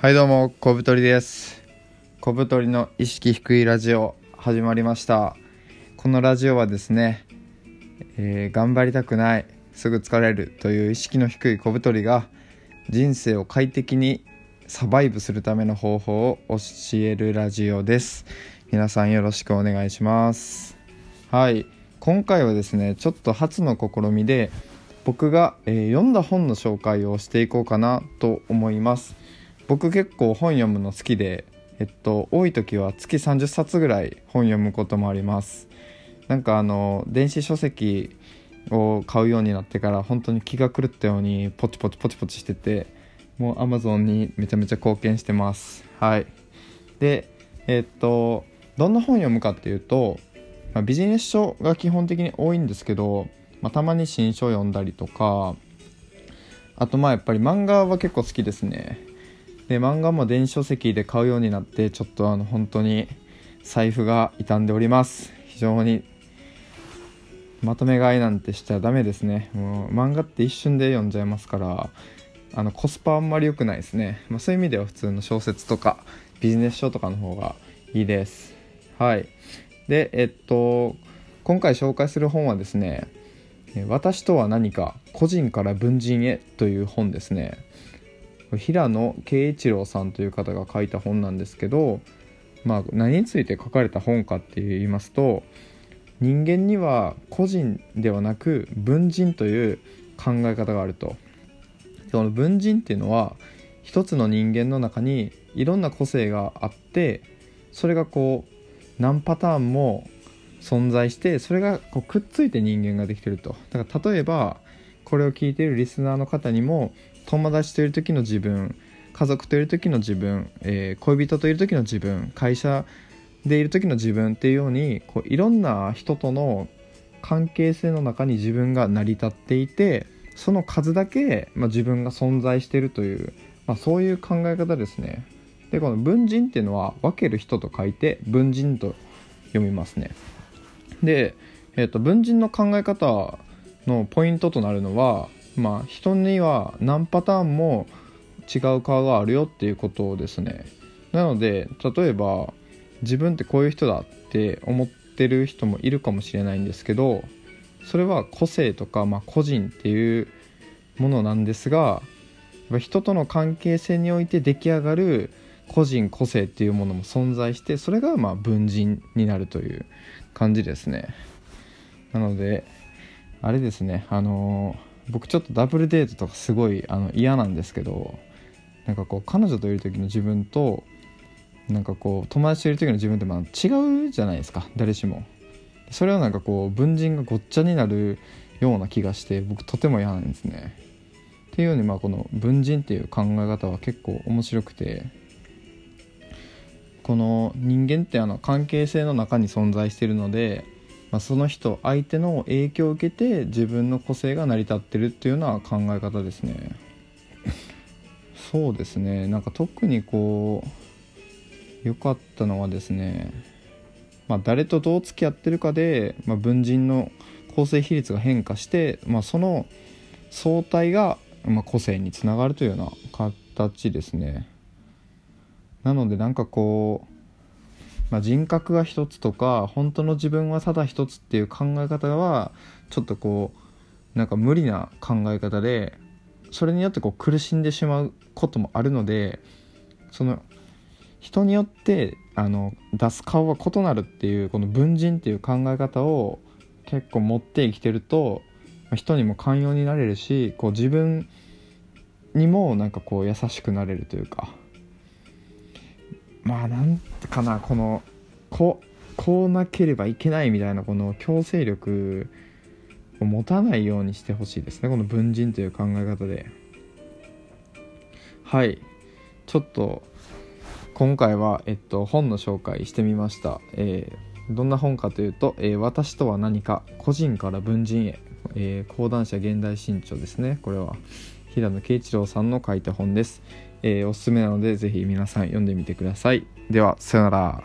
はいどうも小太りです。小太りの意識低いラジオ始まりました。このラジオはですね、えー、頑張りたくないすぐ疲れるという意識の低い小太りが人生を快適にサバイブするための方法を教えるラジオです。皆さんよろしくお願いします。はい今回はですねちょっと初の試みで僕が、えー、読んだ本の紹介をしていこうかなと思います。僕結構本読むの好きでえっと多い時は月30冊ぐらい本読むこともあります。なんかあの電子書籍を買うようになってから本当に気が狂ったようにポチポチポチポチしててもう Amazon にめちゃめちゃ貢献してます。はい。でえっとどんな本読むかっていうと、まあ、ビジネス書が基本的に多いんですけど、まあ、たまに新書読んだりとかあとまあやっぱり漫画は結構好きですね。で漫画も電子書籍で買うようになってちょっとあの本当に財布が傷んでおります。非常にまとめ買いなんてしちゃダメですね。もう漫画って一瞬で読んじゃいますからあのコスパあんまり良くないですね、まあ、そういう意味では普通の小説とかビジネス書とかの方がいいです。はい。でえっと今回紹介する本はですね「私とは何か個人から文人へ」という本ですね。平野啓一郎さんという方が書いた本なんですけど、まあ、何について書かれた本かって言いますと人間には個人ではなく文人という考え方があると。この文人っていうのは一つの人間の中にいろんな個性があってそれがこう何パターンも存在してそれがこうくっついて人間ができてると。だから例えばこれを聞いているリスナーの方にも友達といる時の自分家族といる時の自分、えー、恋人といる時の自分会社でいる時の自分っていうようにこういろんな人との関係性の中に自分が成り立っていてその数だけ、まあ、自分が存在してるという、まあ、そういう考え方ですね。でこの文人っていうのは分ける人と書いて文人と読みますね。で、えーと文人の考え方のポイントとなるのはまあ人には何パターンも違う顔があるよっていうことですね。なので例えば自分ってこういう人だって思ってる人もいるかもしれないんですけどそれは個性とか、まあ、個人っていうものなんですが人との関係性において出来上がる個人個性っていうものも存在してそれがまあ文人になるという感じですね。なのであれですねあの僕ちょっとダブルデートとかすごいあの嫌なんですけどなんかこう彼女といる時の自分となんかこう友達といる時の自分ってまあ違うじゃないですか誰しも。それはなんかこう文人がごっちゃになるような気がして僕とても嫌なんですね。っていうようにまあこの文人っていう考え方は結構面白くてこの人間ってあの関係性の中に存在しているのでまあ、その人相手の影響を受けて自分の個性が成り立ってるっていうような考え方ですね。そうですね。なんか特にこう良かったのはですねまあ、誰とどう付き合ってるかで、まあ、文人の構成比率が変化して、まあ、その相対が、まあ、個性につながるというような形ですね。なのでなんかこうまあ、人格が一つとか本当の自分はただ一つっていう考え方はちょっとこうなんか無理な考え方でそれによってこう苦しんでしまうこともあるのでその人によってあの出す顔は異なるっていうこの文人っていう考え方を結構持って生きてると人にも寛容になれるしこう自分にもなんかこう優しくなれるというかまあなんかなこのここうなければいけないみたいなこの強制力を持たないようにしてほしいですね。この文人という考え方で。はい。ちょっと今回は、えっと、本の紹介してみました、えー、どんな本かというと、えー、私とは何か個人から文人へ」えー、講談社現代新潮ですね。これは平野啓一郎さんの書いた本です、えー、おすすめなのでぜひ皆さん読んでみてください。ではさよなら。